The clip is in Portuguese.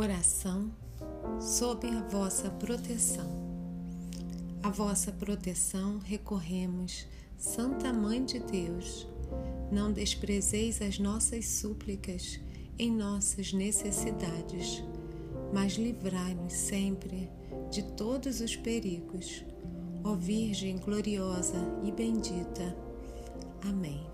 Oração sob a vossa proteção. A vossa proteção recorremos, Santa Mãe de Deus. Não desprezeis as nossas súplicas em nossas necessidades, mas livrai-nos sempre de todos os perigos. Ó Virgem gloriosa e bendita. Amém.